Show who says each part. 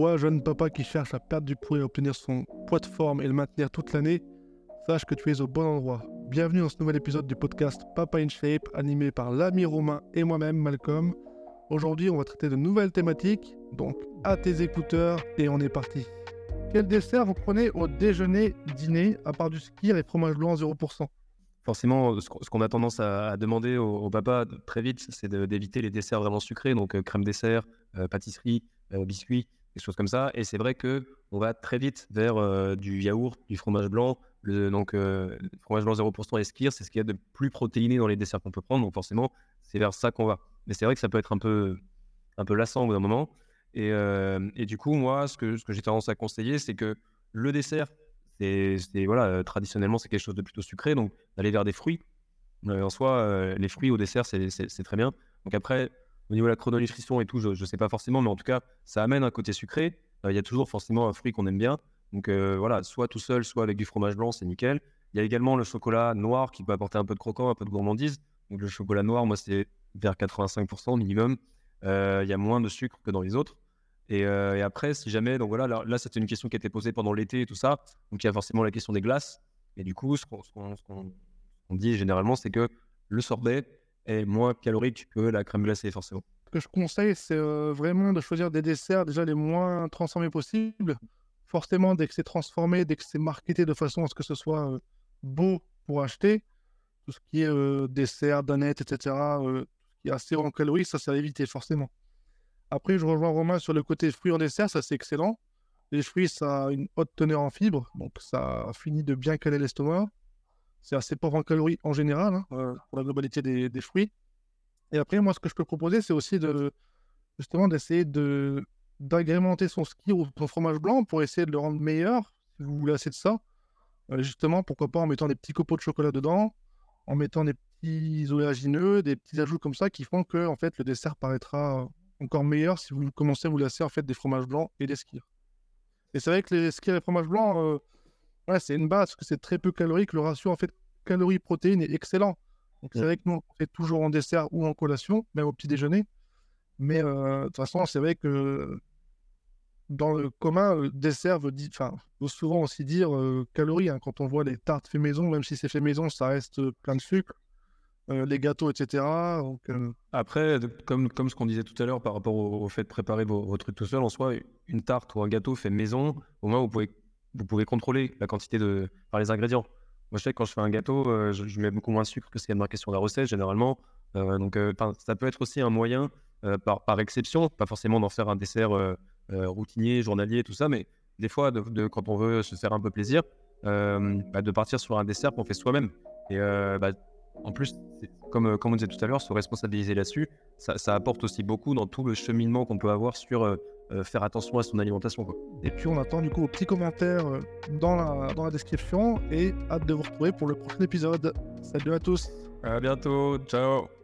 Speaker 1: Toi, jeune papa qui cherche à perdre du poids et obtenir son poids de forme et le maintenir toute l'année, sache que tu es au bon endroit. Bienvenue dans ce nouvel épisode du podcast Papa in Shape, animé par l'ami Romain et moi-même, Malcolm. Aujourd'hui, on va traiter de nouvelles thématiques, donc à tes écouteurs et on est parti. Quel dessert vous prenez au déjeuner, dîner, à part du ski et fromage blanc 0%
Speaker 2: Forcément, ce qu'on a tendance à, demander au, papa très vite, c'est d'éviter les desserts vraiment sucrés, donc euh, crème dessert, euh, pâtisserie, euh, biscuits, des choses comme ça. Et c'est vrai que on va très vite vers du yaourt, du fromage blanc. Le, donc, fromage blanc 0% et skir, c'est ce qu'il y a de plus protéiné dans les desserts qu'on peut prendre. Donc forcément, c'est vers ça qu'on va. Mais c'est vrai que ça peut être un peu, un peu lassant au bout d'un moment. Et, et, du coup, moi, ce que, ce que j'ai tendance à conseiller, c'est que le dessert, c'est voilà, traditionnellement, c'est quelque chose de plutôt sucré. Donc, d'aller vers des fruits. en soi, les fruits au dessert, c'est très bien. Donc après, au niveau de la chrononutrition et tout, je ne sais pas forcément, mais en tout cas, ça amène un côté sucré. Il y a toujours forcément un fruit qu'on aime bien. Donc voilà, soit tout seul, soit avec du fromage blanc, c'est nickel. Il y a également le chocolat noir qui peut apporter un peu de croquant, un peu de gourmandise. Donc le chocolat noir, moi, c'est vers 85% minimum. il y a moins de sucre que dans les autres. Et, après, si jamais, donc voilà, là, c'était une question qui a été posée pendant l'été et tout ça. Donc il y a forcément la question des glaces. Et du coup, ce qu'on dit généralement, c'est que le sorbet est moins calorique que la crème glacée, forcément.
Speaker 1: Ce que je conseille, c'est vraiment de choisir des desserts déjà les moins transformés possibles. Forcément, dès que c'est transformé, dès que c'est marketé de façon à ce que ce soit beau pour acheter, tout ce qui est dessert, danette, etc., ce qui est assez en calories, ça, c'est à éviter forcément. Après, je rejoins Romain sur le côté fruits en dessert, ça c'est excellent. Les fruits, ça a une haute teneur en fibres, donc ça finit de bien caler l'estomac. C'est assez pauvre en calories en général, hein, euh, pour la globalité des, fruits. Et après, moi, ce que je peux proposer, c'est aussi de justement d'essayer de d'agrémenter son ski ou son fromage blanc pour essayer de le rendre meilleur, si vous voulez assez de ça. Euh, justement, pourquoi pas en mettant des petits copeaux de chocolat dedans, en mettant des petits oléagineux, des petits ajouts comme ça qui font que en fait le dessert paraîtra encore meilleur si vous commencez à vous lasser en fait des fromages blancs et des skirs. Et c'est vrai que les skirs et fromages blancs, euh, ouais, c'est une base parce que c'est très peu calorique. Le ratio en fait calories-protéines est excellent. Donc c'est vrai que nous on fait toujours en dessert ou en collation, même au petit déjeuner. Mais euh, de toute façon, c'est vrai que dans le commun, le dessert veut, dire, veut souvent aussi dire euh, calories. Hein. Quand on voit les tartes fait maison, même si c'est fait maison, ça reste plein de sucre. Euh, les gâteaux, etc.
Speaker 2: Euh, Après, comme, comme ce qu'on disait tout à l'heure par rapport au, fait de préparer vos, trucs tout seul, en soi, une tarte ou un gâteau fait maison, au moins vous pouvez, vous pouvez contrôler la quantité de, par les ingrédients. Moi, je sais que quand je fais un gâteau, euh, je, mets beaucoup moins de sucre que ce qu'il y a marqué sur la recette, généralement. donc, ça peut être aussi un moyen, par, exception, pas forcément d'en faire un dessert routinier, journalier, tout ça, mais des fois, de, quand on veut se faire un peu plaisir, bah, de partir sur un dessert qu'on fait soi-même. Et bah, en plus, comme, euh, comme on disait tout à l'heure, se responsabiliser là-dessus, ça, apporte aussi beaucoup dans tout le cheminement qu'on peut avoir sur euh, euh, faire attention à son alimentation.
Speaker 1: Et puis on attend du coup vos petits commentaires dans la, dans la description et hâte de vous retrouver pour le prochain épisode. Salut à tous.
Speaker 2: À bientôt. Ciao.